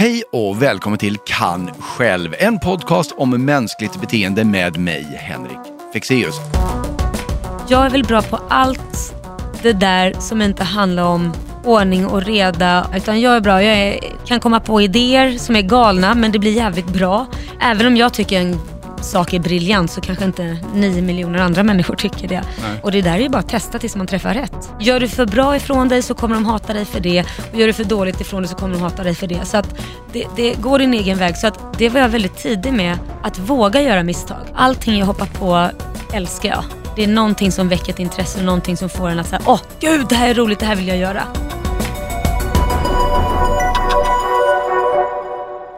Hej och välkommen till Kan själv, en podcast om mänskligt beteende med mig, Henrik Fexeus. Jag är väl bra på allt det där som inte handlar om ordning och reda. Utan jag är bra, jag är, kan komma på idéer som är galna men det blir jävligt bra. Även om jag tycker en sak är briljant så kanske inte nio miljoner andra människor tycker det. Nej. Och det där är ju bara att testa tills man träffar rätt. Gör du för bra ifrån dig så kommer de hata dig för det. Och gör du för dåligt ifrån dig så kommer de hata dig för det. Så att det, det går din egen väg. Så att det var jag väldigt tidig med, att våga göra misstag. Allting jag hoppar på älskar jag. Det är någonting som väcker ett intresse och någonting som får en att säga, åh gud det här är roligt, det här vill jag göra.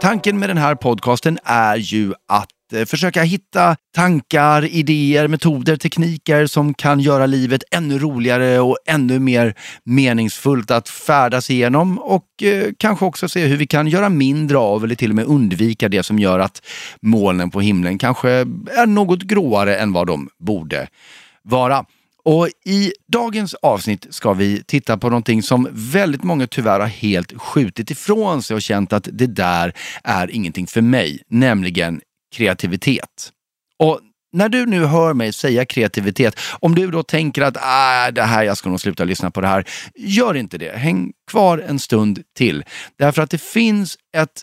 Tanken med den här podcasten är ju att Eh, försöka hitta tankar, idéer, metoder, tekniker som kan göra livet ännu roligare och ännu mer meningsfullt att färdas igenom och eh, kanske också se hur vi kan göra mindre av eller till och med undvika det som gör att molnen på himlen kanske är något gråare än vad de borde vara. Och I dagens avsnitt ska vi titta på någonting som väldigt många tyvärr har helt skjutit ifrån sig och känt att det där är ingenting för mig, nämligen kreativitet. Och när du nu hör mig säga kreativitet, om du då tänker att ah, det här, jag ska nog sluta lyssna på det här. Gör inte det. Häng kvar en stund till. Därför att det finns ett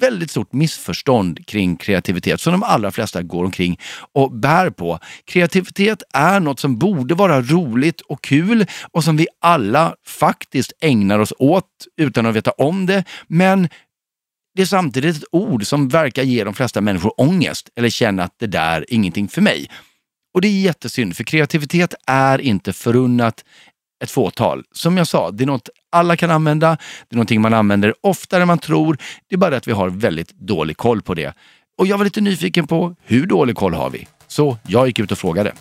väldigt stort missförstånd kring kreativitet som de allra flesta går omkring och bär på. Kreativitet är något som borde vara roligt och kul och som vi alla faktiskt ägnar oss åt utan att veta om det. Men det är samtidigt ett ord som verkar ge de flesta människor ångest eller känna att det där är ingenting för mig. Och det är jättesynd, för kreativitet är inte förunnat ett fåtal. Som jag sa, det är något alla kan använda. Det är någonting man använder oftare än man tror. Det är bara att vi har väldigt dålig koll på det. Och jag var lite nyfiken på hur dålig koll har vi? Så jag gick ut och frågade.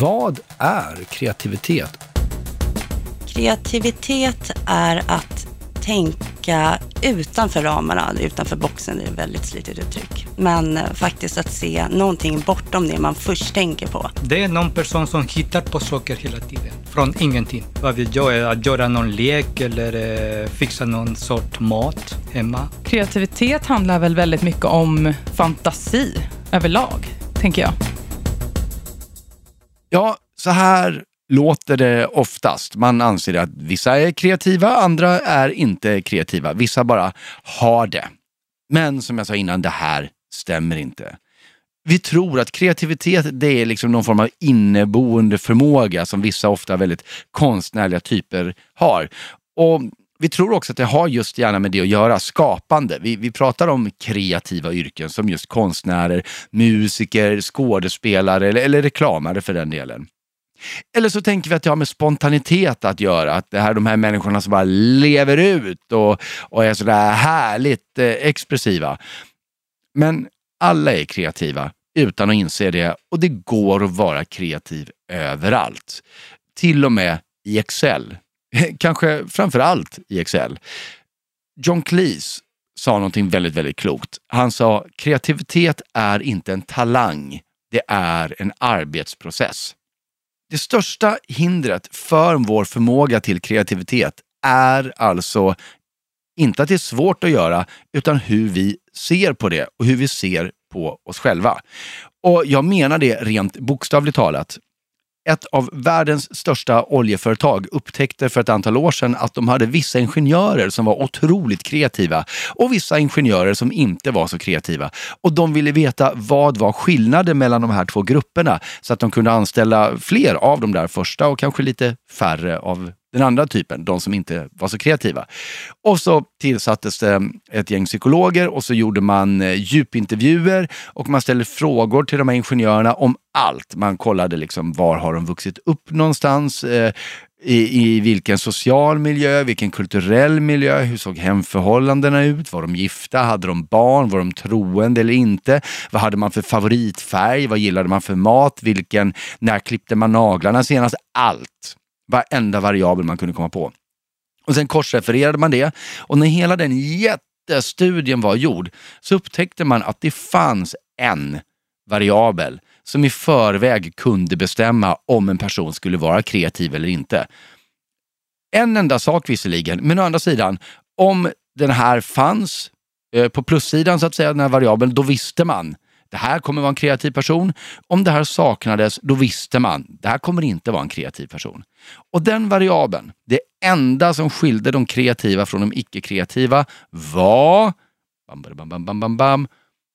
Vad är kreativitet? Kreativitet är att tänka utanför ramarna, utanför boxen, det är ett väldigt slitet uttryck. Men eh, faktiskt att se någonting bortom det man först tänker på. Det är någon person som hittar på saker hela tiden, från ingenting. Vad vet jag, att göra någon lek eller eh, fixa någon sort mat hemma. Kreativitet handlar väl väldigt mycket om fantasi överlag, tänker jag. Ja, så här låter det oftast. Man anser att vissa är kreativa, andra är inte kreativa. Vissa bara har det. Men som jag sa innan, det här stämmer inte. Vi tror att kreativitet det är liksom någon form av inneboende förmåga som vissa ofta väldigt konstnärliga typer har. Och vi tror också att det har just gärna med det att göra, skapande. Vi, vi pratar om kreativa yrken som just konstnärer, musiker, skådespelare eller, eller reklamare för den delen. Eller så tänker vi att det har med spontanitet att göra, att det här de här människorna som bara lever ut och, och är sådär härligt eh, expressiva. Men alla är kreativa utan att inse det och det går att vara kreativ överallt. Till och med i Excel. Kanske framför allt i Excel. John Cleese sa någonting väldigt, väldigt klokt. Han sa kreativitet är inte en talang, det är en arbetsprocess. Det största hindret för vår förmåga till kreativitet är alltså inte att det är svårt att göra, utan hur vi ser på det och hur vi ser på oss själva. Och jag menar det rent bokstavligt talat. Ett av världens största oljeföretag upptäckte för ett antal år sedan att de hade vissa ingenjörer som var otroligt kreativa och vissa ingenjörer som inte var så kreativa. Och de ville veta vad var skillnaden mellan de här två grupperna så att de kunde anställa fler av de där första och kanske lite färre av den andra typen, de som inte var så kreativa. Och så tillsattes det eh, ett gäng psykologer och så gjorde man eh, djupintervjuer och man ställde frågor till de här ingenjörerna om allt. Man kollade liksom var har de vuxit upp någonstans? Eh, i, i vilken social miljö, vilken kulturell miljö, hur såg hemförhållandena ut? Var de gifta? Hade de barn? Var de troende eller inte? Vad hade man för favoritfärg? Vad gillade man för mat? Vilken, när klippte man naglarna senast? Allt varenda variabel man kunde komma på. Och sen korsrefererade man det och när hela den jättestudien var gjord så upptäckte man att det fanns en variabel som i förväg kunde bestämma om en person skulle vara kreativ eller inte. En enda sak visserligen, men å andra sidan, om den här fanns eh, på plussidan, så att säga, den här variabeln, då visste man det här kommer vara en kreativ person. Om det här saknades, då visste man det här kommer inte vara en kreativ person. Och den variabeln, det enda som skilde de kreativa från de icke-kreativa var bam, bam, bam, bam, bam, bam,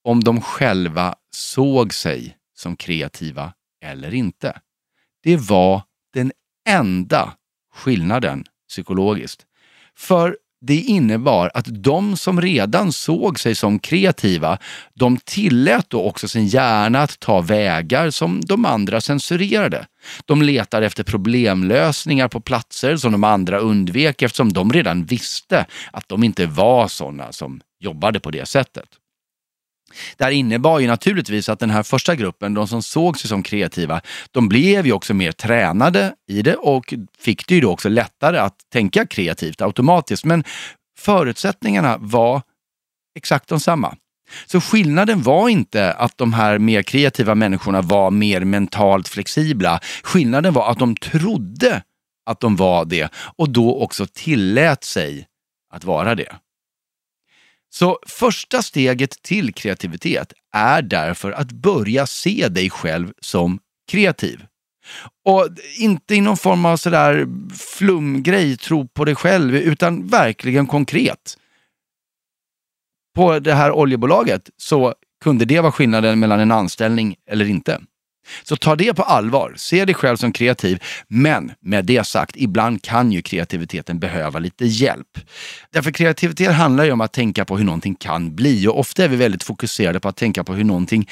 om de själva såg sig som kreativa eller inte. Det var den enda skillnaden psykologiskt. För det innebar att de som redan såg sig som kreativa, de tillät då också sin hjärna att ta vägar som de andra censurerade. De letade efter problemlösningar på platser som de andra undvek eftersom de redan visste att de inte var sådana som jobbade på det sättet. Det här innebar ju naturligtvis att den här första gruppen, de som såg sig som kreativa, de blev ju också mer tränade i det och fick det ju då också lättare att tänka kreativt automatiskt. Men förutsättningarna var exakt de samma. Så skillnaden var inte att de här mer kreativa människorna var mer mentalt flexibla. Skillnaden var att de trodde att de var det och då också tillät sig att vara det. Så första steget till kreativitet är därför att börja se dig själv som kreativ. Och inte i någon form av sådär flumgrej, tro på dig själv, utan verkligen konkret. På det här oljebolaget så kunde det vara skillnaden mellan en anställning eller inte. Så ta det på allvar, se dig själv som kreativ. Men med det sagt, ibland kan ju kreativiteten behöva lite hjälp. Därför kreativitet handlar ju om att tänka på hur någonting kan bli och ofta är vi väldigt fokuserade på att tänka på hur någonting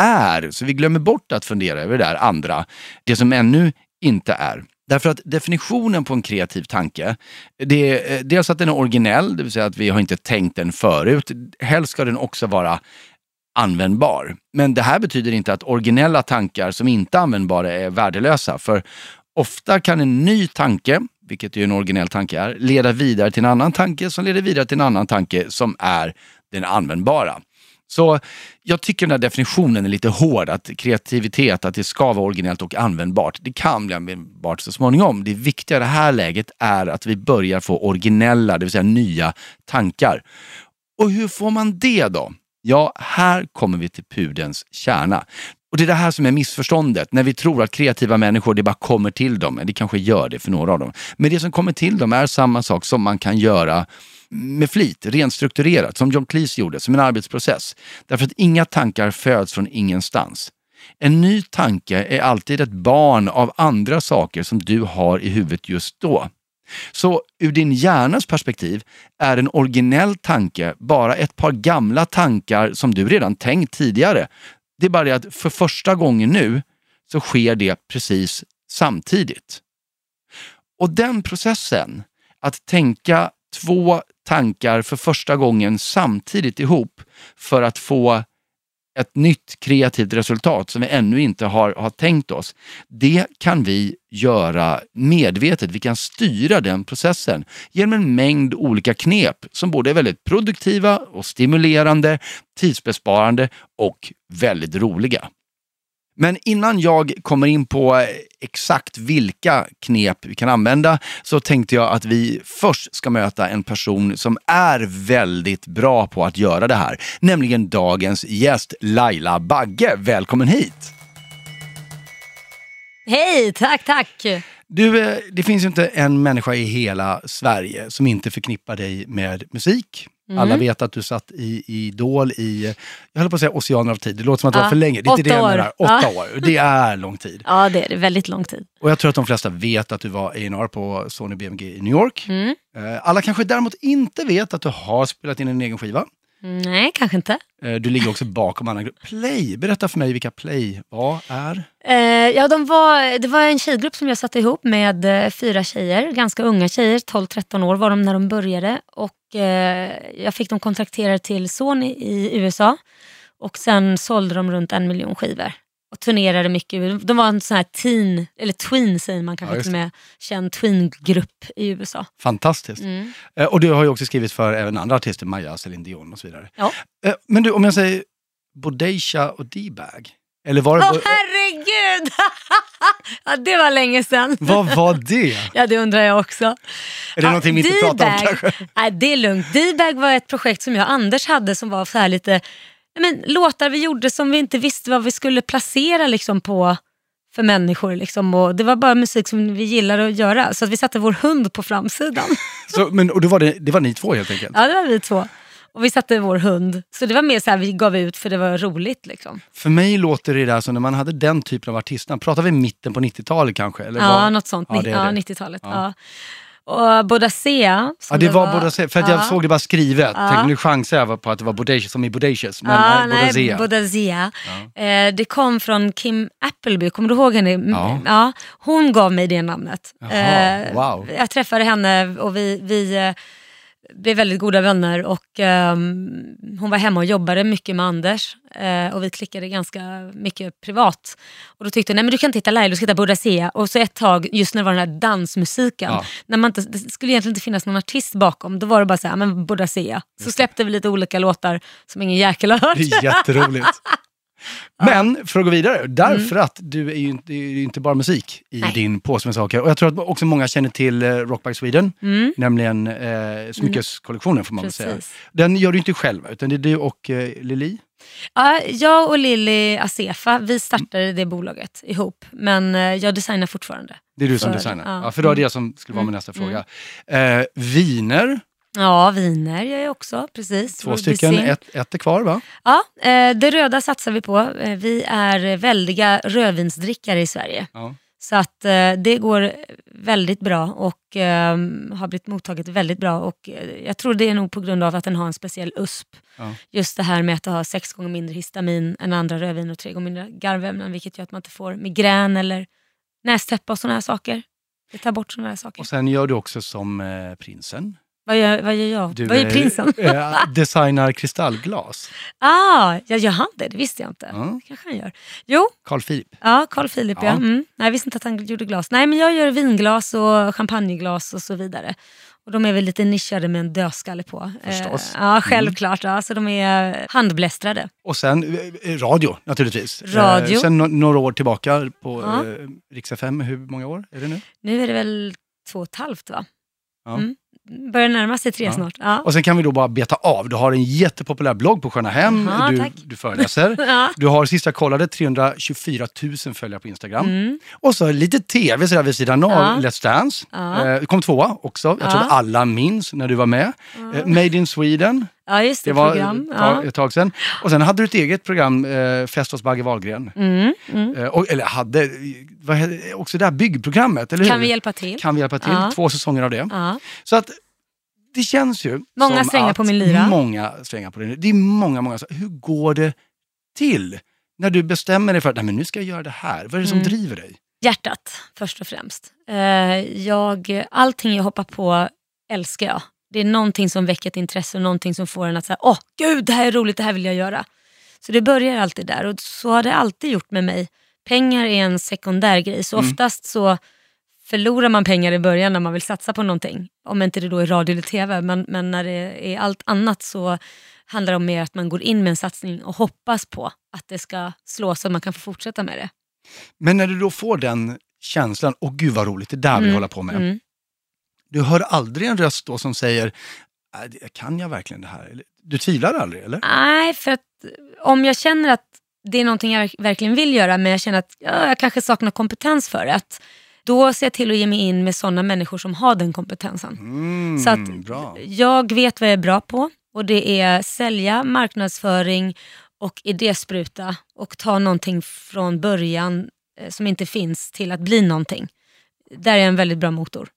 är. Så vi glömmer bort att fundera över det där andra, det som ännu inte är. Därför att definitionen på en kreativ tanke, det är eh, dels att den är originell, det vill säga att vi har inte tänkt den förut. Helst ska den också vara användbar. Men det här betyder inte att originella tankar som inte är användbara är värdelösa. För ofta kan en ny tanke, vilket ju en originell tanke är, leda vidare till en annan tanke som leder vidare till en annan tanke som är den användbara. Så jag tycker den här definitionen är lite hård, att kreativitet, att det ska vara originellt och användbart. Det kan bli användbart så småningom. Det viktiga i det här läget är att vi börjar få originella, det vill säga nya tankar. Och hur får man det då? Ja, här kommer vi till pudens kärna. Och det är det här som är missförståndet, när vi tror att kreativa människor, det bara kommer till dem. Det kanske gör det för några av dem. Men det som kommer till dem är samma sak som man kan göra med flit, rent strukturerat, som John Cleese gjorde, som en arbetsprocess. Därför att inga tankar föds från ingenstans. En ny tanke är alltid ett barn av andra saker som du har i huvudet just då. Så ur din hjärnas perspektiv är en originell tanke bara ett par gamla tankar som du redan tänkt tidigare. Det är bara det att för första gången nu så sker det precis samtidigt. Och den processen, att tänka två tankar för första gången samtidigt ihop för att få ett nytt kreativt resultat som vi ännu inte har, har tänkt oss. Det kan vi göra medvetet. Vi kan styra den processen genom en mängd olika knep som både är väldigt produktiva och stimulerande, tidsbesparande och väldigt roliga. Men innan jag kommer in på exakt vilka knep vi kan använda så tänkte jag att vi först ska möta en person som är väldigt bra på att göra det här. Nämligen dagens gäst Laila Bagge. Välkommen hit! Hej, tack, tack! Du, eh, det finns ju inte en människa i hela Sverige som inte förknippar dig med musik. Mm. Alla vet att du satt i, i Idol i, jag höll på att säga oceaner av tid, det låter som att det Ja, var för länge. Det är inte det åtta jag menar. Åtta Ja. år. Det är lång tid. Ja, det är det. Väldigt lång tid. Och jag tror att de flesta vet att du var A&R på Sony BMG i New York. Mm. Eh, Alla kanske däremot inte vet att du har spelat in en egen skiva. Nej, kanske inte. Eh, Du ligger också bakom annan grupp. Play, berätta för mig vilka Play var, är. Eh, ja, de var, det var en tjejgrupp som jag satte ihop med fyra tjejer, ganska unga tjejer, 12-13 år var de när de började. Och, jag fick dem kontrakterade till Sony i USA och sen sålde de runt en miljon skivor. Och turnerade mycket. De var en sån här teen, eller tween säger man kanske Ja, till och med, känd tween-grupp i USA. Fantastiskt. Mm. Eh, Och du har ju också skrivit för även andra artister, Maja, Celine Dion och så vidare. Ja. Eh, Men du, om jag säger Bodacia och D-Bag. Eller var det... Åh herregud! ja, det var länge sedan. Vad var det? Ja, det undrar jag också. Är det någonting vi inte pratar om kanske? Nej, det är lugnt. D-bag var ett projekt som jag och Anders hade som var så här lite men, låtar vi gjorde som vi inte visste vad vi skulle placera liksom, på för människor. Liksom. Och det var bara musik som vi gillade att göra. Så att vi satte vår hund på framsidan. Så, men, och då var det, det var ni två helt enkelt? ja, det var vi två. Och vi satte vår hund. Så det var mer så här vi gav ut för det var roligt. Liksom. För mig låter det där som när man hade den typen av artister. Pratar vi mitten på 90-talet kanske? Eller Ja, vad? något sånt. Ja, det ja, det. 90-talet. Ja. Ja. Och Bodacea. Ja, det var Bodacea. För att jag ja. såg det bara skrivet. Ja. Tänkte nu chansar jag på att det var Bodacious som i Bodacious. Men ja, nej, Bodacea. Bodacea. Eh, det kom från Kim Appleby, kommer du ihåg henne? Ja. Ja, hon gav mig det namnet. Jaha, wow. Jag träffade henne och vi, vi eh, blev väldigt goda vänner och ehm, hon var hemma och jobbade mycket med Anders eh, och vi klickade ganska mycket privat. Och då tyckte hon, nej men du kan inte hitta Laila, du ska hitta Bodacea. Och så ett tag, just när det var den här dansmusiken, Ja. när man inte, det skulle egentligen inte finnas någon artist bakom, då var det bara så här, men Bodacea. Så släppte vi lite olika låtar som ingen jäkel har hört. Det är jätteroligt. Men för att gå vidare, därför Mm. att du är ju inte, är ju inte bara musik i Nej. din påse med saker. Och jag tror att också många känner till eh, Rock by Sweden, nämligen eh, smyckeskollektionen får man väl säga. Mm. Precis. Den gör du inte själv, utan det är du och eh, Lili. Ja, jag och Lilly Asefa, vi startade det bolaget ihop. Men eh, jag designar fortfarande. Det är du som För- designar. ja. Ja, för det var det som skulle vara min nästa fråga. Eh, viner, Ja, viner gör jag också. Precis. två stycken, ett, ett är kvar va? Ja, eh, det röda satsar vi på. Eh, Vi är väldiga rödvinsdrickare i Sverige. Ja. Så att eh, det går väldigt bra och eh, har blivit mottaget väldigt bra. Och jag tror det är nog på grund av att den har en speciell USP. Ja. Just det här med att det har sex gånger mindre histamin än andra rödvin och tre gånger mindre garvämnen vilket gör att man inte får migrän eller nästäppa och sådana här saker. Det tar bort sådana här saker. Och sen gör du också som prinsen. Vad gör, vad gör jag? Du vad gör eh, prinsen? eh, designar kristallglas. ah, jag gör han det? Det visste jag inte. Ja. Det kanske han gör. Jo, Carl Philip. Ja, Carl Philip ja. Ja. Mm. Nej, jag visste inte att han gjorde glas. Nej, men jag gör vinglas och champagneglas och så vidare. Och de är väl lite nischade med en dödskalle på. Förstås. Eh, ja, självklart. Ja, så de är handblästrade. Och sen eh, radio naturligtvis. Radio. Eh, sen no- några år tillbaka på Ja. eh, Rix FM. Hur många år är det nu? Nu är det väl två och ett halvt va? Ja. Mm. Börjar närma sig tre Ja. snart. Ja. Och sen kan vi då bara beta av. Du har en jättepopulär blogg på Sköna Hem. Jaha, du, du föreläser. Ja. Du har sista jag kollade 324 000 följare på Instagram. Mm. Och så lite tv sådär vid sidan av. Let's Dance. Ja. Eh, kom tvåa också. Jag Ja. tror att alla minns när du var med. Eh, Made in Sweden. Ja, just det. Det var program. ett tag, Ja. ett tag sedan. Och sen hade du ett eget program, eh, Fest hos Bagge Wahlgren. Mm. Mm. Eh, och, eller hade, vad också det här byggprogrammet, eller hur? Kan vi hjälpa till? Kan vi hjälpa till? Ja. Två säsonger av det. Ja. Så att det känns ju Många som strängar att, på min lyra. Många strängar på din lyra. Det är många, många. Hur går det till? När du bestämmer dig för att Nej, men nu ska jag göra det här. Vad är det som Mm. driver dig? Hjärtat först och främst. Eh, jag, allting jag hoppar på älskar jag. Det är någonting som väcker ett intresse och någonting som får en att säga, åh gud det här är roligt, det här vill jag göra. Så det börjar alltid där och så har det alltid gjort med mig. Pengar är en sekundär grej, så Mm. oftast så förlorar man pengar i början när man vill satsa på någonting. Om inte det då är radio eller tv, men, men när det är allt annat så handlar det om mer att man går in med en satsning och hoppas på att det ska slå så man kan få fortsätta med det. Men när du då får den känslan, åh gud vad roligt, det där vill jag hålla på med. Mm. Du hör aldrig en röst då som säger, "Nej, det- kan jag verkligen det här? Du tvivlar aldrig eller? Nej, för att om jag känner att det är någonting jag verkligen vill göra men jag känner att ja, jag kanske saknar kompetens för det. Att då ser jag till att ge mig in med sådana människor som har den kompetensen. Mm, Så att bra. jag vet vad jag är bra på och det är sälja, marknadsföring och idéspruta och ta någonting från början eh, som inte finns till att bli någonting. Där är jag en väldigt bra motor.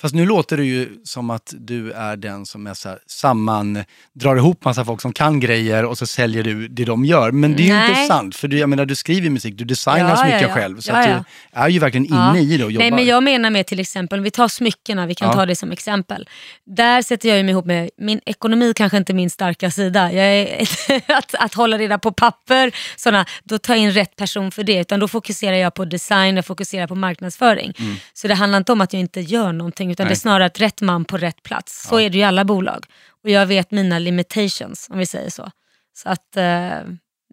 Fast nu låter det ju som att du är den som är så samman, drar ihop massa folk som kan grejer och så säljer du det de gör. Men det är ju inte sant, för du, jag menar, du skriver musik, du designar Ja, så mycket ja, ja. själv. Så du är ju verkligen inne i det och jobbar. Nej men jag menar med till exempel, om vi tar smyckena, vi kan ta det som exempel. Där sätter jag mig ihop med, min ekonomi kanske inte är min starka sida. Är, att, att hålla reda på papper, såna, då tar jag in rätt person för det. Utan då fokuserar jag på design, jag fokuserar på marknadsföring. Så det handlar inte om att jag inte gör någonting, utan. Nej. det är snarare att rätt man på rätt plats. Så är det ju i alla bolag. Och jag vet mina limitations, om vi säger så. Så att, eh,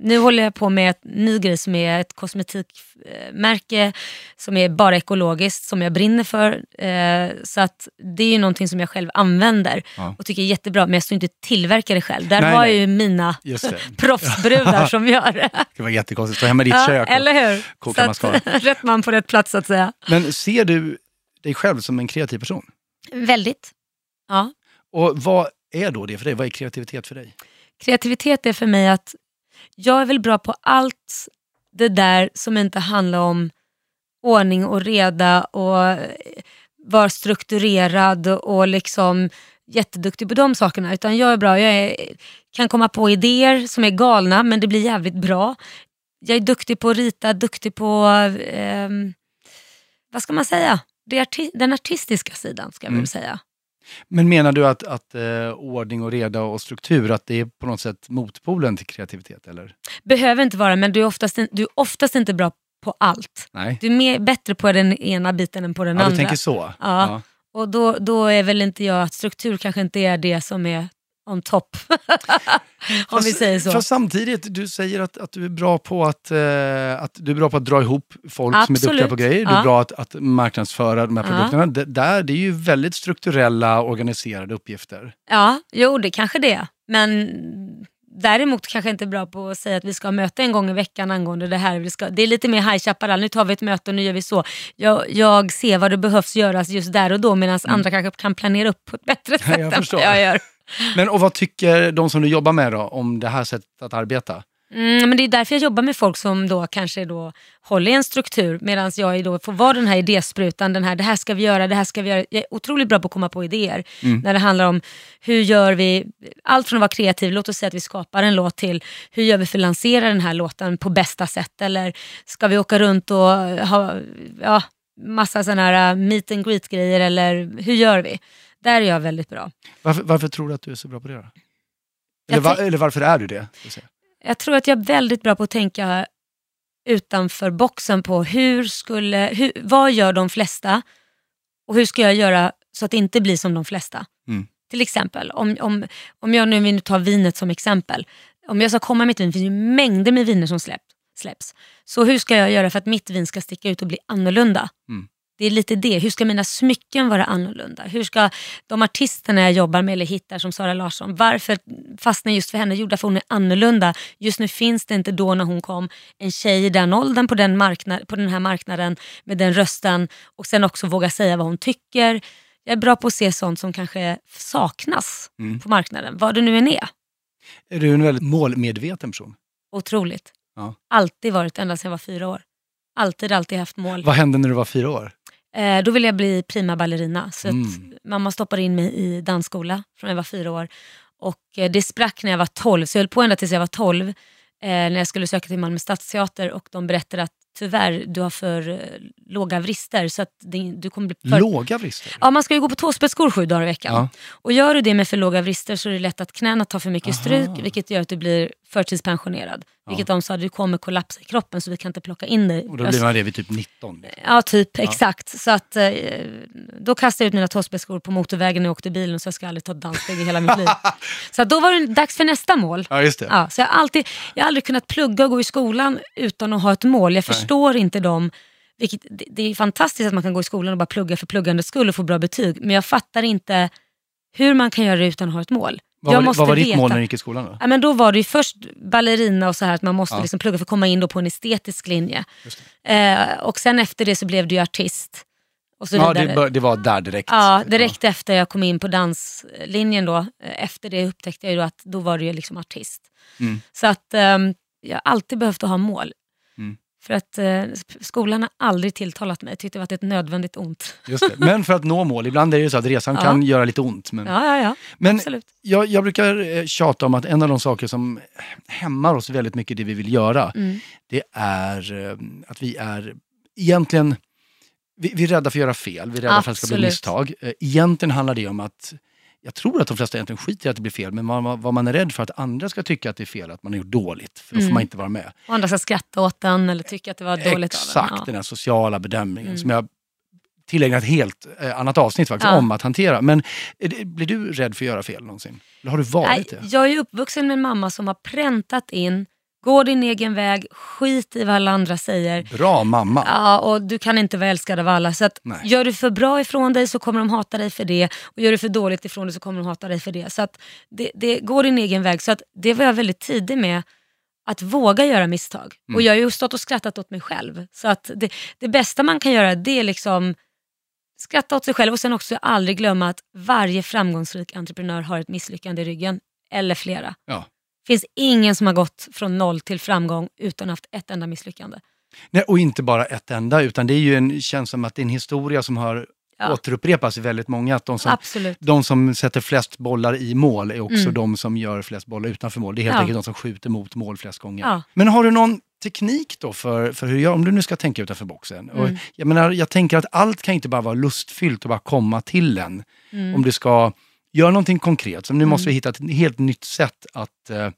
Nu håller jag på med ett ny grej som är ett kosmetikmärke som är bara ekologiskt, som jag brinner för. Eh, så att det är ju någonting som jag själv använder Ja. och tycker är jättebra, men jag står inte och tillverkar det själv. Där Nej, har jag ju mina proffsbrudar som gör det. Det var jättekonstigt, stå hemma i ditt Ja, kök. och- eller hur? koka Så mascara. att, rätt man på rätt plats så att säga. Men ser du dig själv som en kreativ person? Väldigt. Ja. Och vad är då det för dig? Vad är kreativitet för dig? Kreativitet är för mig att jag är väl bra på allt det där som inte handlar om ordning och reda och eh, vara strukturerad och liksom jätteduktig på de sakerna. Utan jag är bra, jag är, kan komma på idéer som är galna men det blir jävligt bra. Jag är duktig på att rita, duktig på, ehm, vad ska man säga, arti- den artistiska sidan ska jag Mm. väl säga. Men menar du att, att eh, ordning och reda och struktur, att det är på något sätt motpolen till kreativitet? Eller? Behöver inte vara, men du är oftast, du är oftast inte bra på allt. Nej? Du är mer, bättre på den ena biten än på den Ja, du andra. tänker så? Ja. Och då, då är väl inte jag att struktur kanske inte är det som är on top. Om vi säger så. Fast samtidigt, du säger att, att du är bra på att, eh, att du är bra på att dra ihop folk som är duktiga Absolut. på grejer. Du är Ja. bra att, att marknadsföra de här Ja. produkterna. Det, där, det är ju väldigt strukturella, organiserade uppgifter. Ja, jo det kanske det. Men däremot kanske inte bra på att säga att vi ska ha möte en gång i veckan angående det här. Vi ska, det är lite mer High Chaparral, nu tar vi ett möte och nu gör vi så. Jag, jag ser vad det behövs göras just där och då medan andra kanske kan planera upp på ett bättre sätt jag än jag gör. Men och vad tycker de som du jobbar med då om det här sättet att arbeta? Mm, men det är därför jag jobbar med folk som då kanske då håller i en struktur medan jag då får vara den här idésprutan, den här, det här ska vi göra, det här ska vi göra. Jag är otroligt bra på att komma på idéer när det handlar om hur gör vi, allt från att vara kreativ, låt oss säga att vi skapar en låt till hur gör vi för att lansera den här låten på bästa sätt eller ska vi åka runt och ha ja, massa sådana här uh, meet and greet grejer eller hur gör vi? Där är jag väldigt bra. Varför, varför tror du att du är så bra på det? Då? Eller, Jag va, tänk- eller varför är du det? Jag tror att jag är väldigt bra på att tänka utanför boxen på hur skulle, hur, vad gör de flesta och hur ska jag göra så att det inte blir som de flesta. Mm. Till exempel, om, om, om jag nu vill ta vinet som exempel. Om jag ska komma med ett vin, det finns ju mängder med viner som släpp, släpps. Så hur ska jag göra för att mitt vin ska sticka ut och bli annorlunda? Mm. Det är lite det. Hur ska mina smycken vara annorlunda? Hur ska de artisterna jag jobbar med eller hittar som Sara Larsson, varför fastnar just för henne? Jo, därför hon är annorlunda. Just nu finns det inte då när hon kom en tjej i den åldern på den, marknad, på den här marknaden med den rösten och sen också våga säga vad hon tycker. Jag är bra på att se sånt som kanske saknas Mm. på marknaden, vad det nu än är. Är du en väldigt målmedveten person? Otroligt. Ja. Alltid varit, ända sedan jag var fyra år. Alltid, alltid haft mål. Vad hände när du var fyra år? Eh, då ville jag bli prima ballerina. Så Mm. mamma stoppade in mig i dansskola från jag var fyra år. Och eh, det sprack när jag var tolv, så jag höll på ända tills jag var tolv. Eh, när jag skulle söka till Malmö stadsteater och de berättade att tyvärr, du har för eh, låga vrister så att det, du kommer bli för... Låga vrister? Ja, man ska ju gå på tåspetsskor sju dagar i veckan. Ja. Och gör du det med för låga vrister så är det lätt att knäna tar för mycket Aha. stryk vilket gör att du blir förtidspensionerad. Vilket de sa, du kommer kollapsa i kroppen så vi kan inte plocka in dig. Och då blir man det vid typ 19? Ja, typ exakt. Så att, eh, då kastade jag ut mina tåspetsskor på motorvägen när jag åkte bilen så jag ska aldrig ta danssteg i hela mitt liv. Så då var det dags för nästa mål. Ja, just det. Ja, så jag, alltid, jag har aldrig kunnat plugga och gå i skolan utan att ha ett mål. Jag förstår inte dem. Vilket, det, det är fantastiskt att man kan gå i skolan och bara plugga för pluggandets skull och få bra betyg. Men jag fattar inte hur man kan göra det utan att ha ett mål. Vad jag var, måste vad var ditt veta. mål när du gick i skolan då? Ja, men då var det först ballerina och så här att man måste Ja. liksom plugga för att komma in på en estetisk linje. Eh, och sen efter det så blev ju artist. Och så Ja, det, det var där direkt. Ja, direkt efter jag kom in på danslinjen då, eh, efter det upptäckte jag ju att då var det ju liksom artist. Mm. Så att ehm, jag har alltid behövt att ha mål. För att eh, skolan har aldrig tilltalat mig, jag tyckte det var ett nödvändigt ont. Just det. Men för att nå mål, ibland är det ju så att resan Ja. kan göra lite ont. Men, Ja, ja, ja. men absolut. jag, jag brukar eh, tjata om att en av de saker som hämmar oss väldigt mycket det vi vill göra, Mm. det är eh, att vi är egentligen vi, vi är rädda för att göra fel, vi är rädda för att det ska bli Absolut. misstag. Eh, Egentligen handlar det om att jag tror att de flesta egentligen skiter i att det blir fel, men vad, vad man är rädd för att andra ska tycka att det är fel, att man har gjort dåligt, för då får Mm. man inte vara med. Och andra ska skratta åt den eller tycka att det var dåligt Exakt, av en. den här sociala bedömningen Mm. som jag tillägnat ett helt eh, annat avsnitt faktiskt Ja. om att hantera. Men är det, blir du rädd för att göra fel någonsin? Eller har du varit Nej, det? jag är uppvuxen med en mamma som har präntat in Gå din egen väg, skit i vad alla andra säger. Bra mamma. Ja, och du kan inte vara älskad av alla. Så att Nej. gör du för bra ifrån dig så kommer de hata dig för det. Och gör du för dåligt ifrån dig så kommer de hata dig för det. Så att det, det går din egen väg. Så att det var jag väldigt tidig med. Att våga göra misstag. Och jag har ju stått och skrattat åt mig själv. Så att det, det bästa man kan göra det är liksom skratta åt sig själv och sen också aldrig glömma att varje framgångsrik entreprenör har ett misslyckande i ryggen. Eller flera. Ja. Finns ingen som har gått från noll till framgång utan haft ett enda misslyckande. Nej, och inte bara ett enda, utan det är ju en, känns som att det är en historia som har Ja. återupprepas i väldigt många. Att de, som, Absolut. de som sätter flest bollar i mål är också Mm. de som gör flest bollar utanför mål. Det är helt Ja. enkelt de som skjuter mot mål flest gånger. Ja. Men har du någon teknik då för, för hur jag, om du nu ska tänka utanför boxen? Och Mm. jag, menar, jag tänker att allt kan inte bara vara lustfyllt och bara komma till en. Mm. Om du ska göra någonting konkret, som nu måste vi hitta ett helt nytt sätt att eh,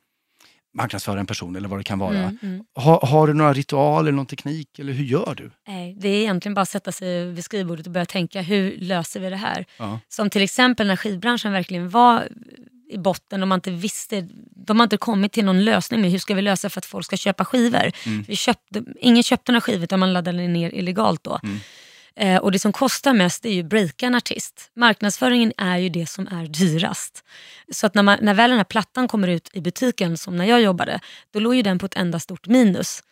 marknadsföra en person eller vad det kan vara. Mm, mm. Ha, har du några ritualer, någon teknik eller hur gör du? Nej, det är egentligen bara att sätta sig vid skrivbordet och börja tänka hur löser vi det här? Ja. Som till exempel när skivbranschen verkligen var i botten och man inte visste, de har inte kommit till någon lösning med hur ska vi lösa för att folk ska köpa skivor. Vi köpte, ingen köpte några skivor utan man laddade ner illegalt då. Eh, och det som kostar mest är ju breaka en artist. Marknadsföringen är ju det som är dyrast. Så att när, man, när väl den här plattan kommer ut i butiken, som när jag jobbade, då låg ju den på ett enda stort minus.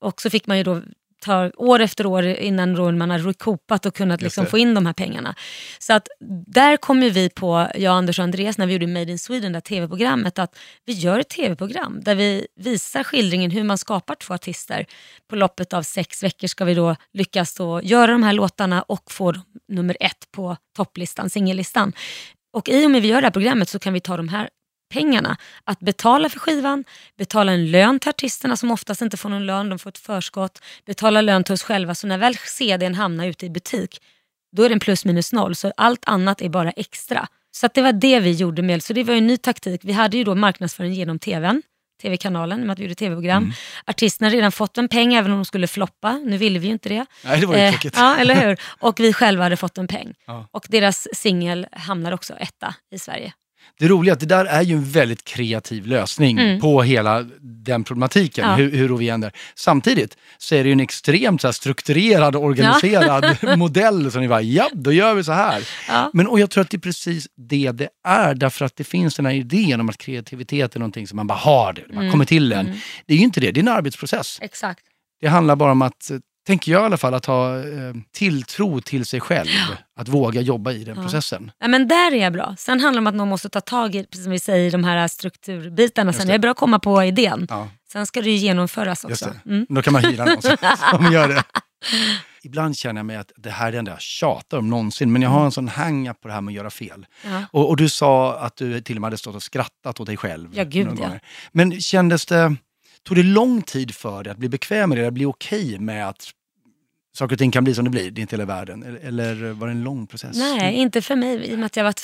Och så fick man ju då ta år efter år innan man har recoupat och kunnat liksom få in de här pengarna. Så att där kom ju vi på, jag, Anders och Andreas, när vi gjorde Made in Sweden, det tv-programmet, att vi gör ett tv-program där vi visar skildringen hur man skapar två artister. På loppet av sex veckor ska vi då lyckas då göra de här låtarna och få dem nummer ett på topplistan, singellistan. Och i och med att vi gör det här programmet så kan vi ta de här pengarna att betala för skivan, betala en lön till artisterna som oftast inte får någon lön, de får ett förskott, betala lön till oss själva. Så när väl CDn hamnar ute i butik, då är den plus minus noll. Så allt annat är bara extra. Så det var det vi gjorde med, så det var en ny taktik. Vi hade ju då marknadsföring genom tvn, tv-kanalen, med att vi gjorde tv-program. Artisterna hade redan fått en peng även om de skulle floppa. Nu ville vi ju inte det. Nej, det var ju Eh, ja, eller hur? Och vi själva hade fått en peng. Ja. Och deras singel hamnar också etta i Sverige. Det roliga är att det där är ju en väldigt kreativ lösning Mm. på hela den problematiken, Ja. hur, hur vi ändrar. Samtidigt så är det ju en extremt så här, strukturerad och organiserad modell som ni bara, ja, då gör vi så här. Ja. Men och jag tror att det är precis det det är, därför att det finns den här idén om att kreativitet är någonting som man bara har, det, man Mm. kommer till en. Det är ju inte det, det är en arbetsprocess. Exakt. Det handlar bara om att, tänker jag i alla fall, att ha eh, tilltro till sig själv. Att våga jobba i den Ja. processen. Ja, men där är jag bra. Sen handlar det om att någon måste ta tag i, precis som vi säger, de här strukturbitarna. Sen Just är jag bra att komma på idén. Ja. Sen ska det ju genomföras också. Mm. Då kan man hyra någon som, som gör det. Ibland känner jag mig att det här är det enda jag tjatar om någonsin, men jag har en sån hang på det här med att göra fel. Ja. Och, och du sa att du till och med hade stått och skrattat åt dig själv. Ja, gud, ja. gånger. Men kändes det, tog det lång tid för dig att bli bekväm med det, att bli okej med att saker och ting kan bli som det blir, det är inte hela världen? Eller, var det en lång process? Nej, inte för mig. I att jag, varit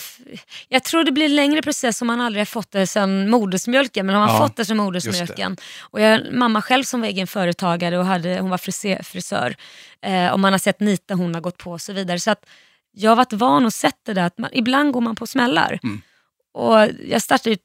jag tror det blir en längre process om man aldrig har fått det sedan modersmjölken. Men har man Ja, fått det sedan modersmjölken. Och jag, mamma själv som var egen företagare och hade, hon var frisör, frisör. Eh, och man har sett nita hon har gått på och så vidare. Så att jag har varit van och sett det där att man, ibland går man på smällar. Mm. Och jag startade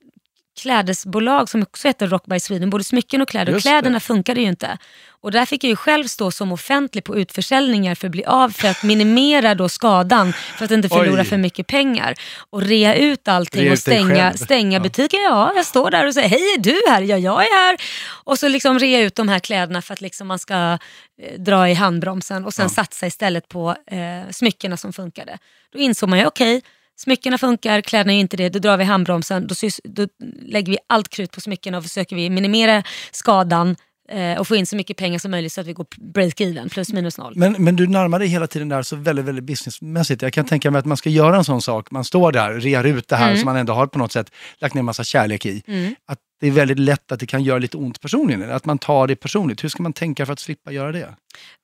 klädesbolag som också heter Rock by Sweden, både smycken och kläder. Och kläderna det. funkade ju inte. Och där fick jag ju själv stå som offentlig på utförsäljningar för att bli av, för att minimera då skadan, för att inte förlora Oj. för mycket pengar. Och rea ut allting Rea och ut dig stänga, stänga Ja. butiken. Ja, jag står där och säger, hej är du här? Ja, jag är här. Och så liksom rea ut de här kläderna för att liksom man ska eh, dra i handbromsen och sen Ja. satsa istället på eh, smyckena som funkade. Då insåg man ju, okej, Smyckena funkar, kläderna är inte det. Då drar vi handbromsen, då, sys- då lägger vi allt krut på smyckena och försöker vi minimera skadan eh, och få in så mycket pengar som möjligt så att vi går break-even, plus minus noll. Men, men du närmar dig hela tiden där så väldigt, väldigt businessmässigt. Jag kan tänka mig att man ska göra en sån sak, man står där, rear ut det här Mm. som man ändå har på något sätt lagt ner massa kärlek i. Mm. Att det är väldigt lätt att det kan göra lite ont personligen, att man tar det personligt. Hur ska man tänka för att slippa göra det?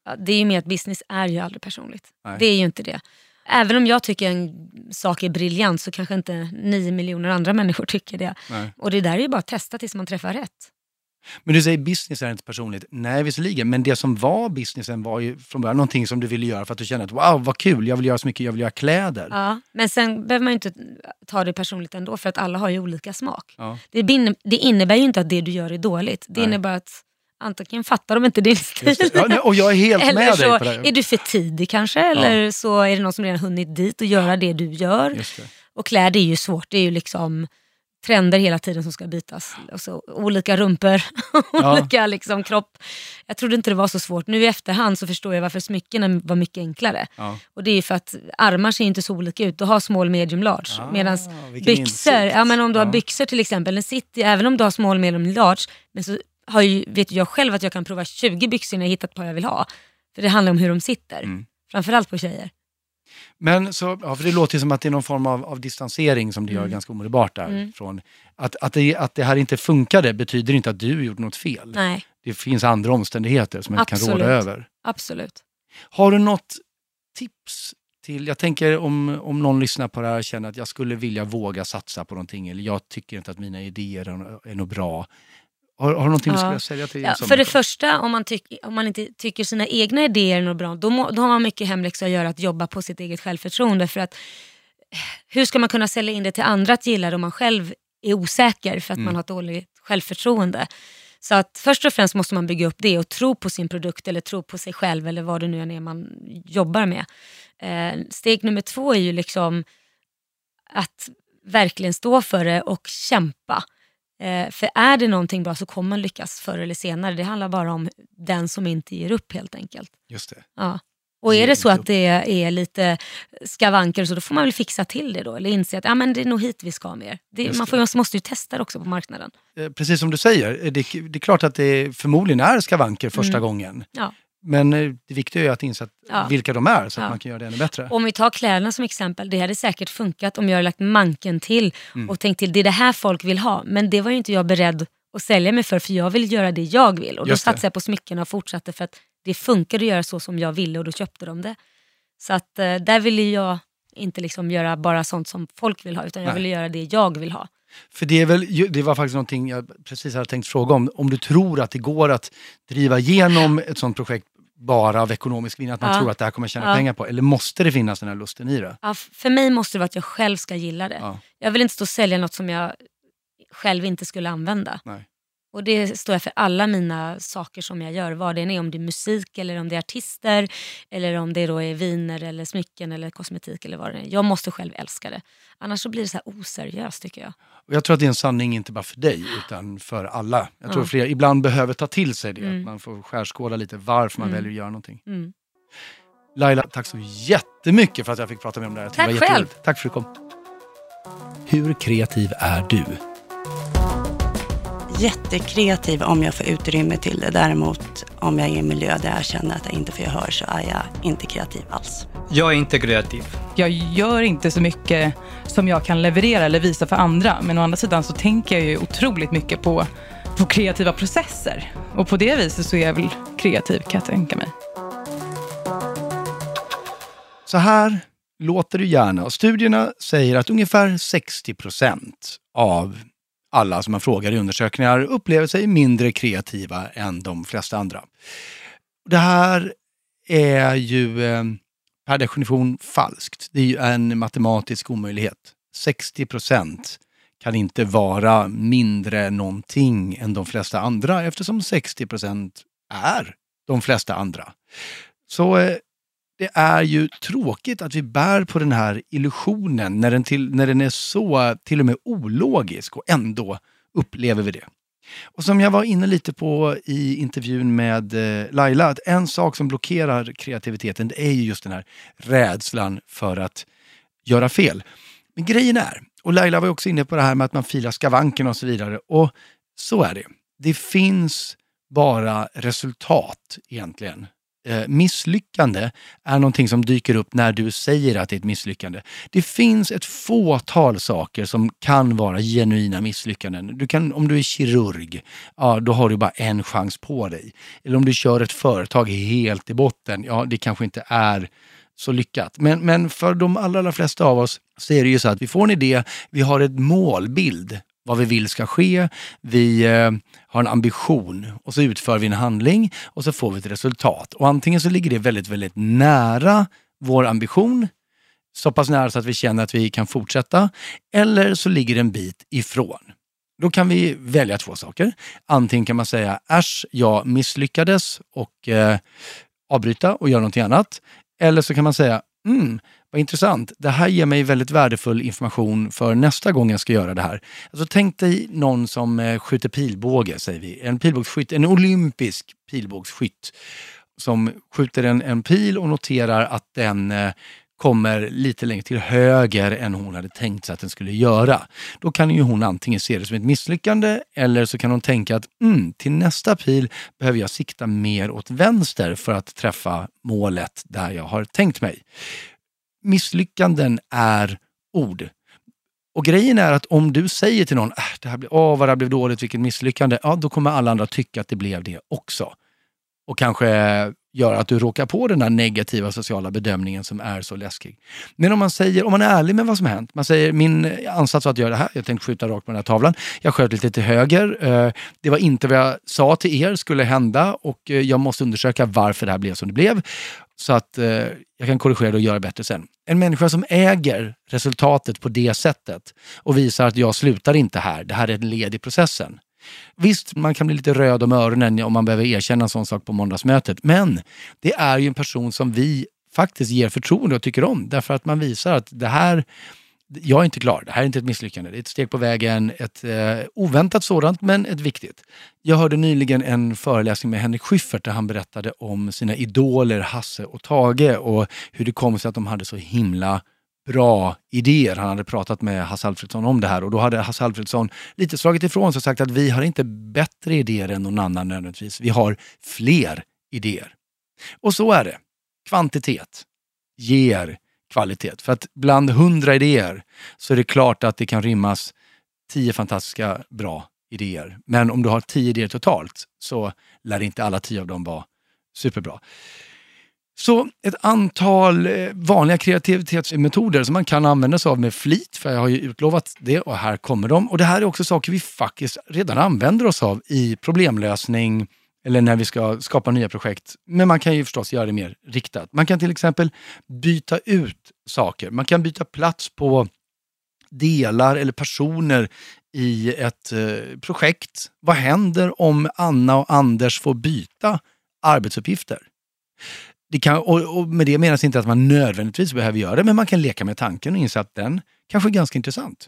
Ja, det är ju mer att business är ju aldrig personligt. Nej. Det är ju inte det. Även om jag tycker en sak är briljant så kanske inte nio miljoner andra människor tycker det. Nej. Och det där är ju bara att testa tills man träffar rätt. Men du säger business är inte personligt. Nej, visserligen. Men det som var businessen var ju från början någonting som du ville göra för att du kände att wow, vad kul, jag vill göra så mycket, jag vill göra kläder. Ja, men sen behöver man ju inte ta det personligt ändå för att alla har ju olika smak. Ja. Det, det innebär ju inte att det du gör är dåligt. Det Nej. innebär att antingen fattar de inte din stil. Ja, och jag är helt eller med så dig på det. är du för tidig kanske eller så är det någon som redan hunnit dit och göra det du gör. Det. Och kläder är ju svårt, det är ju liksom trender hela tiden som ska bytas. Alltså, olika rumpor, Ja. olika liksom, kropp. Jag trodde inte det var så svårt. Nu i efterhand så förstår jag varför smyckena var mycket enklare. Ja. Och det är ju för att armar ser inte så olika ut. Du har small, medium, large. Ah, Medan byxor, insikt. ja, men om du har Ja. byxor till exempel, en city, även om du har small, medium, large, men så har ju, vet jag själv att jag kan prova 20 byxor när jag hittat ett par jag vill ha. För det handlar om hur de sitter. Mm. Framförallt på tjejer. Men så, ja, för det låter som att det är någon form av, av distansering som du gör Mm. ganska omedelbart där. Mm. Från, att, att, det, att det här inte funkade betyder inte att du gjorde något fel. Nej, Det finns andra omständigheter som man inte kan Absolut. råda över. absolut. Har du något tips till, jag tänker om, om någon lyssnar på det här och känner att jag skulle vilja våga satsa på någonting eller jag tycker inte att mina idéer är, är något bra. Har, har du någonting du Ja. skulle vilja säga till Ja, för det första, om man, tyck, om man inte tycker sina egna idéer är något bra, då, må, då har man mycket hemläxa att göra att jobba på sitt eget självförtroende. För att, hur ska man kunna sälja in det till andra att gilla det om man själv är osäker för att Mm. man har dåligt självförtroende? Så att först och främst måste man bygga upp det och tro på sin produkt eller tro på sig själv eller vad det nu än är man jobbar med. Eh, steg nummer två är ju liksom att verkligen stå för det och kämpa. Eh, för är det någonting bra så kommer man lyckas förr eller senare. Det handlar bara om den som inte ger upp helt enkelt. Just det. Ja. Och är det så att det är lite skavanker så då får man väl fixa till det då. Eller inse att ja, men det är nog hit vi ska mer. Det, man får, man måste ju testa det också på marknaden. Eh, Precis som du säger, eh, det, det är klart att det förmodligen är skavanker första Mm. gången. Ja. Men eh, det viktiga är ju att inse Ja. vilka de är så att Ja. man kan göra det ännu bättre. Om vi tar kläderna som exempel, det hade säkert funkat om jag hade lagt manken till Mm. och tänkt till det är det här folk vill ha. Men det var ju inte jag beredd att sälja mig för, för jag vill göra det jag vill. Och då Just det. satsade jag på smyckena och fortsatte för att det funkade att göra så som jag ville och då köpte de det. Så att eh, där ville jag inte liksom göra bara sånt som folk vill ha utan jag Nej. ville göra det jag vill ha. För det, är väl, det var faktiskt någonting jag precis hade tänkt fråga om. Om du tror att det går att driva igenom ett sånt projekt bara av ekonomisk vinning, att man Ja. tror att det här kommer tjäna Ja. pengar på. Eller måste det finnas den här lusten i det? Ja, för mig måste det vara att jag själv ska gilla det. Ja. Jag vill inte stå och sälja något som jag själv inte skulle använda. Nej. Och det står jag för alla mina saker som jag gör. Vad det än är, om det är musik eller om det är artister eller om det då är viner eller smycken eller kosmetik eller vad det är. Jag måste själv älska det. Annars så blir det så här oseriöst tycker jag. Och jag tror att det är en sanning inte bara för dig, utan för alla. Jag tror Ja. fler ibland behöver ta till sig det. Mm. Man får skärskåda lite varför man Mm. väljer att göra någonting. Mm. Laila, tack så jättemycket för att jag fick prata med om det här. Tack själv. Tack för att du kom. Hur kreativ är du? Jättekreativ om jag får utrymme till det. Däremot om jag är i en miljö där jag känner att jag inte får gehör så är jag inte kreativ alls. Jag är inte kreativ. Jag gör inte så mycket som jag kan leverera eller visa för andra. Men å andra sidan så tänker jag ju otroligt mycket på, på kreativa processer. Och på det viset så är jag väl kreativ kan jag tänka mig. Så här låter det gärna. Studierna säger att ungefär 60 procent av alla som man frågar i undersökningar upplever sig mindre kreativa än de flesta andra. Det här är ju eh, per definition falskt. Det är ju en matematisk omöjlighet. 60 procent kan inte vara mindre någonting än de flesta andra eftersom 60 procent är de flesta andra. Så eh, det är ju tråkigt att vi bär på den här illusionen när den, till, när den är så till och med ologisk och ändå upplever vi det. Och som jag var inne lite på i intervjun med eh, Laila, att en sak som blockerar kreativiteten det är ju just den här rädslan för att göra fel. Men grejen är, och Laila var ju också inne på det här med att man filar skavanken och så vidare, och så är det. Det finns bara resultat egentligen. Eh, misslyckande är någonting som dyker upp när du säger att det är ett misslyckande. Det finns ett fåtal saker som kan vara genuina misslyckanden. Du kan, om du är kirurg, ja, då har du bara en chans på dig. Eller om du kör ett företag helt i botten, ja det kanske inte är så lyckat. Men, men för de allra, allra flesta av oss så är det ju så att vi får en idé, vi har ett målbild vad vi vill ska ske. Vi eh, har en ambition och så utför vi en handling och så får vi ett resultat. Och antingen så ligger det väldigt, väldigt nära vår ambition, så pass nära så att vi känner att vi kan fortsätta, eller så ligger det en bit ifrån. Då kan vi välja två saker. Antingen kan man säga äsch, jag misslyckades och eh, avbryta och göra någonting annat. Eller så kan man säga mm, vad intressant, det här ger mig väldigt värdefull information för nästa gång jag ska göra det här. Alltså, tänk dig någon som eh, skjuter pilbåge, säger vi. En pilbågsskytt, en olympisk pilbågsskytt som skjuter en, en pil och noterar att den eh, kommer lite längre till höger än hon hade tänkt sig att den skulle göra. Då kan ju hon antingen se det som ett misslyckande eller så kan hon tänka att mm, till nästa pil behöver jag sikta mer åt vänster för att träffa målet där jag har tänkt mig. Misslyckanden är ord. Och grejen är att om du säger till någon, äh, det här blev, åh vad det här blev dåligt, vilket misslyckande, ja då kommer alla andra tycka att det blev det också. Och kanske göra att du råkar på den där negativa sociala bedömningen som är så läskig. Men om man säger, om man är ärlig med vad som har hänt. Man säger min ansats var att göra det här. Jag tänkte skjuta rakt på den här tavlan. Jag sköt lite till höger. Eh, det var inte vad jag sa till er skulle hända och eh, jag måste undersöka varför det här blev som det blev. Så att eh, jag kan korrigera det och göra bättre sen. En människa som äger resultatet på det sättet och visar att jag slutar inte här, det här är ett led i processen Visst, man kan bli lite röd om öronen om man behöver erkänna en sån sak på måndagsmötet. Men det är ju en person som vi faktiskt ger förtroende och tycker om. Därför att man visar att det här, jag är inte klar, det här är inte ett misslyckande. Det är ett steg på vägen, ett eh, oväntat sådant, men ett viktigt. Jag hörde nyligen en föreläsning med Henrik Schyffert där han berättade om sina idoler Hasse och Tage och hur det kom sig att de hade så himla bra idéer. Han hade pratat med Hasse Alfredsson om det här och då hade Hasse Alfredsson lite slagit ifrån sig och sagt att vi har inte bättre idéer än någon annan nödvändigtvis. Vi har fler idéer. Och så är det. Kvantitet ger kvalitet. För att bland hundra idéer så är det klart att det kan rymmas tio fantastiska bra idéer. Men om du har tio idéer totalt så lär inte alla tio av dem vara superbra. Så ett antal eh, vanliga kreativitetsmetoder som man kan använda sig av med flit, för jag har ju utlovat det och här kommer de. Och det här är också saker vi faktiskt redan använder oss av i problemlösning eller när vi ska skapa nya projekt. Men man kan ju förstås göra det mer riktat. Man kan till exempel byta ut saker. Man kan byta plats på delar eller personer i ett eh, projekt. Vad händer om Anna och Anders får byta arbetsuppgifter? det kan, och, och med det menas inte att man nödvändigtvis behöver göra det, men man kan leka med tanken och inse att den kanske är ganska intressant.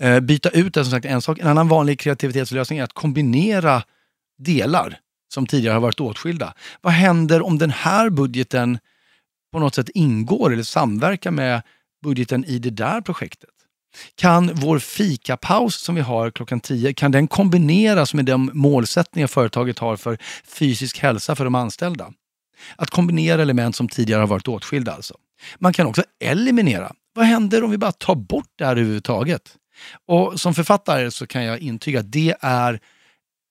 Eh, byta ut är som sagt en sak. En annan vanlig kreativitetslösning är att kombinera delar som tidigare har varit åtskilda. Vad händer om den här budgeten på något sätt ingår eller samverkar med budgeten i det där projektet? Kan vår fikapaus som vi har klockan 10, kan den kombineras med de målsättningar företaget har för fysisk hälsa för de anställda? Att kombinera element som tidigare har varit åtskilda alltså. Man kan också eliminera. Vad händer om vi bara tar bort det här överhuvudtaget? Och som författare så kan jag intyga att det är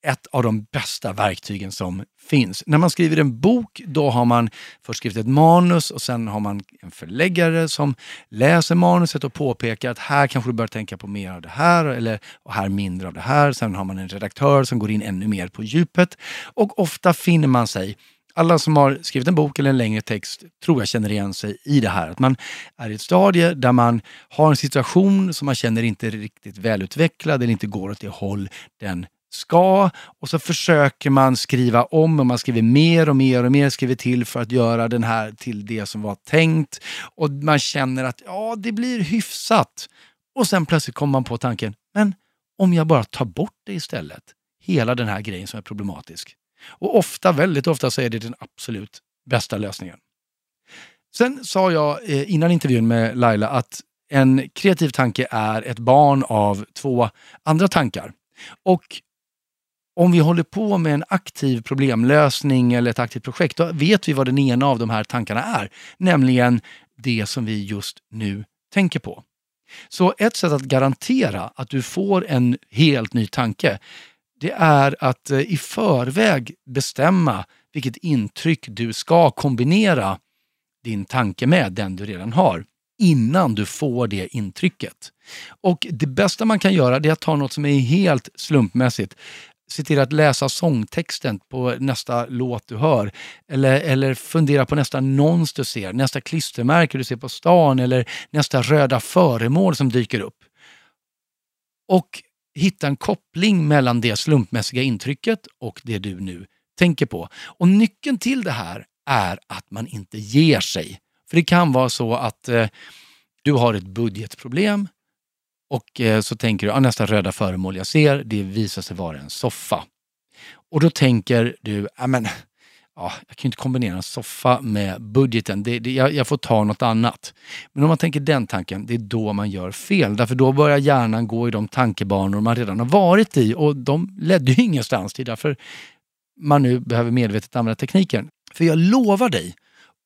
ett av de bästa verktygen som finns. När man skriver en bok, då har man först skrivit ett manus och sen har man en förläggare som läser manuset och påpekar att här kanske du bör tänka på mer av det här eller och här mindre av det här. Sen har man en redaktör som går in ännu mer på djupet och ofta finner man sig alla som har skrivit en bok eller en längre text tror jag känner igen sig i det här. Att man är i ett stadie där man har en situation som man känner inte är riktigt välutvecklad eller inte går åt det håll den ska och så försöker man skriva om och man skriver mer och mer och mer skriver till för att göra den här till det som var tänkt. Och man känner att ja, det blir hyfsat. Och sen plötsligt kommer man på tanken, men om jag bara tar bort det istället, hela den här grejen som är problematisk. Och ofta, väldigt ofta, så är det den absolut bästa lösningen. Sen sa jag eh, innan intervjun med Laila att en kreativ tanke är ett barn av två andra tankar. Och om vi håller på med en aktiv problemlösning eller ett aktivt projekt, då vet vi vad den ena av de här tankarna är. Nämligen det som vi just nu tänker på. Så ett sätt att garantera att du får en helt ny tanke, det är att eh, i förväg bestämma vilket intryck du ska kombinera din tanke med, den du redan har. innan du får det intrycket. Och det bästa man kan göra det är att ta något som är helt slumpmässigt. Se till att läsa sångtexten på nästa låt du hör. Eller, eller fundera på nästa annons du ser, nästa klistermärke du ser på stan eller nästa röda föremål som dyker upp. Och hitta en koppling mellan det slumpmässiga intrycket och det du nu tänker på. Och nyckeln till det här är att man inte ger sig. För det kan vara så att eh, du har ett budgetproblem och eh, så tänker du att nästa röda föremål jag ser, det visar sig vara en soffa. Och då tänker du, men ja, jag kan inte kombinera en soffa med budgeten. Det, det, jag, jag, får ta något annat. Men om man tänker den tanken, det är då man gör fel. Därför då börjar hjärnan gå i de tankebanor man redan har varit i och de ledde ju ingenstans Det är Därför man nu behöver medvetet använda tekniken. För jag lovar dig,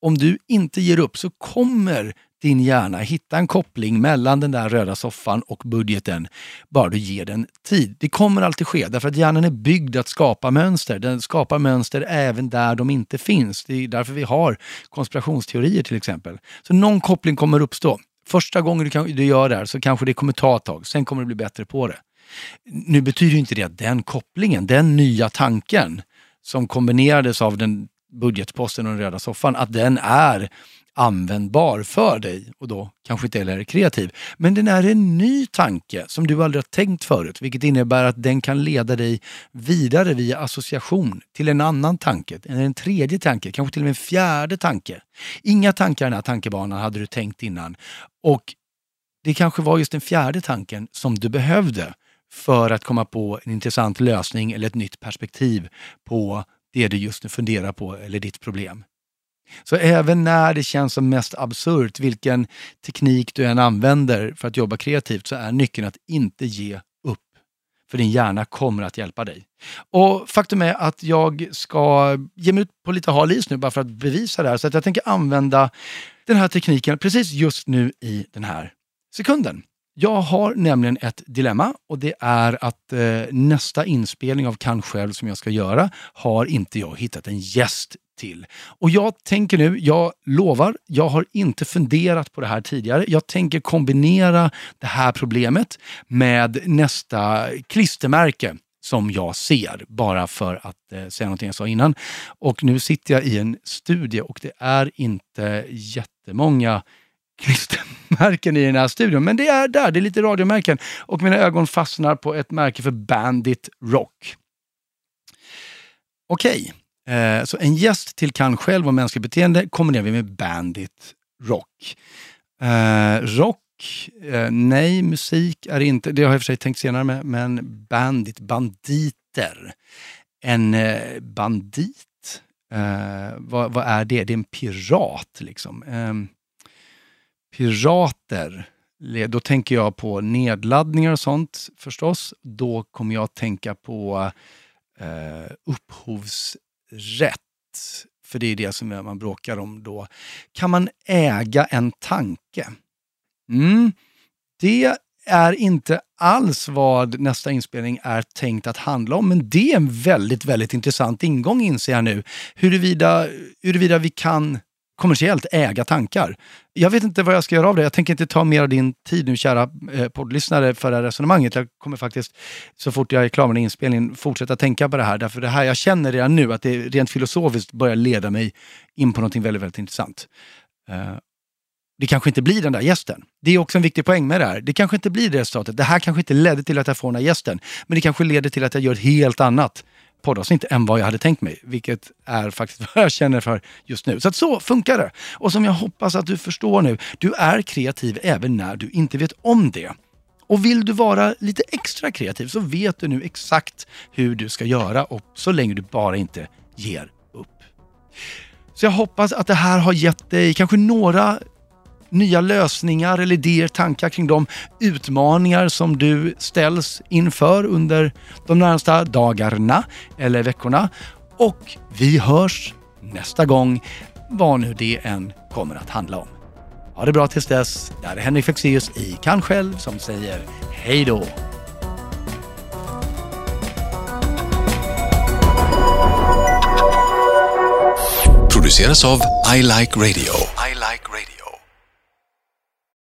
om du inte ger upp så kommer din hjärna hitta en koppling mellan den där röda soffan och budgeten, bara du ger den tid. Det kommer alltid ske, därför att hjärnan är byggd att skapa mönster. Den skapar mönster även där de inte finns. Det är därför vi har konspirationsteorier till exempel. Så någon koppling kommer uppstå. Första gången du, kan, du gör det här så kanske det kommer ta ett tag, sen kommer du bli bättre på det. Nu betyder inte det att den kopplingen, den nya tanken som kombinerades av den budgetposten och den röda soffan, att den är användbar för dig och då kanske inte heller är kreativ. Men den är en ny tanke som du aldrig har tänkt förut, vilket innebär att den kan leda dig vidare via association till en annan tanke, en tredje tanke, kanske till och med en fjärde tanke. Inga tankar i den här tankebanan hade du tänkt innan och det kanske var just den fjärde tanken som du behövde för att komma på en intressant lösning eller ett nytt perspektiv på det du just nu funderar på eller ditt problem. Så även när det känns som mest absurt, vilken teknik du än använder för att jobba kreativt, så är nyckeln att inte ge upp. För din hjärna kommer att hjälpa dig. Och faktum är att jag ska ge mig ut på lite hal is nu bara för att bevisa det här. Så att jag tänker använda den här tekniken precis just nu i den här sekunden. Jag har nämligen ett dilemma och det är att eh, nästa inspelning av Kan själv som jag ska göra har inte jag hittat en gäst till. Och jag tänker nu, jag lovar, jag har inte funderat på det här tidigare. Jag tänker kombinera det här problemet med nästa klistermärke som jag ser, bara för att eh, säga någonting jag sa innan. Och nu sitter jag i en studie och det är inte jättemånga klistermärken i den här studion. Men det är där, det är lite radiomärken. Och mina ögon fastnar på ett märke för Bandit Rock. Okej, Eh, så en gäst till Kan själv och mänskligt beteende kombinerar vi med Bandit Rock. Eh, rock, eh, nej, musik är inte, det har jag i och för sig tänkt senare med, men Bandit, banditer. En eh, bandit, eh, vad, vad, är det? Det är en pirat liksom. Ehm, Pirater, då tänker jag på nedladdningar och sånt förstås. Då kommer jag att tänka på eh, upphovsrätt. För det är det som man bråkar om då. Kan man äga en tanke? Mm, det är inte alls vad nästa inspelning är tänkt att handla om. Men det är en väldigt, väldigt intressant ingång inser jag nu. Huruvida, huruvida vi kan kommersiellt äga tankar. Jag vet inte vad jag ska göra av det. Jag tänker inte ta mer av din tid nu, kära eh, poddlyssnare, för det här resonemanget. Jag kommer faktiskt, så fort jag är klar med inspelningen, fortsätta tänka på det här. Därför det här, jag känner redan nu att det rent filosofiskt börjar leda mig in på något väldigt, väldigt intressant. Eh, det kanske inte blir den där gästen. Det är också en viktig poäng med det här. Det kanske inte blir det resultatet. Det här kanske inte ledde till att jag får den här gästen. Men det kanske leder till att jag gör ett helt annat poddavsnitt än vad jag hade tänkt mig. Vilket är faktiskt vad jag känner för just nu. Så att så funkar det. Och som jag hoppas att du förstår nu, du är kreativ även när du inte vet om det. Och vill du vara lite extra kreativ så vet du nu exakt hur du ska göra och så länge du bara inte ger upp. Så jag hoppas att det här har gett dig kanske några nya lösningar eller idéer, tankar kring de utmaningar som du ställs inför under de närmsta dagarna eller veckorna. Och vi hörs nästa gång, vad nu det än kommer att handla om. Ha det bra tills dess. Det här är Henrik Fexeus i Kan själv som säger hej då. Produceras av I Like Radio.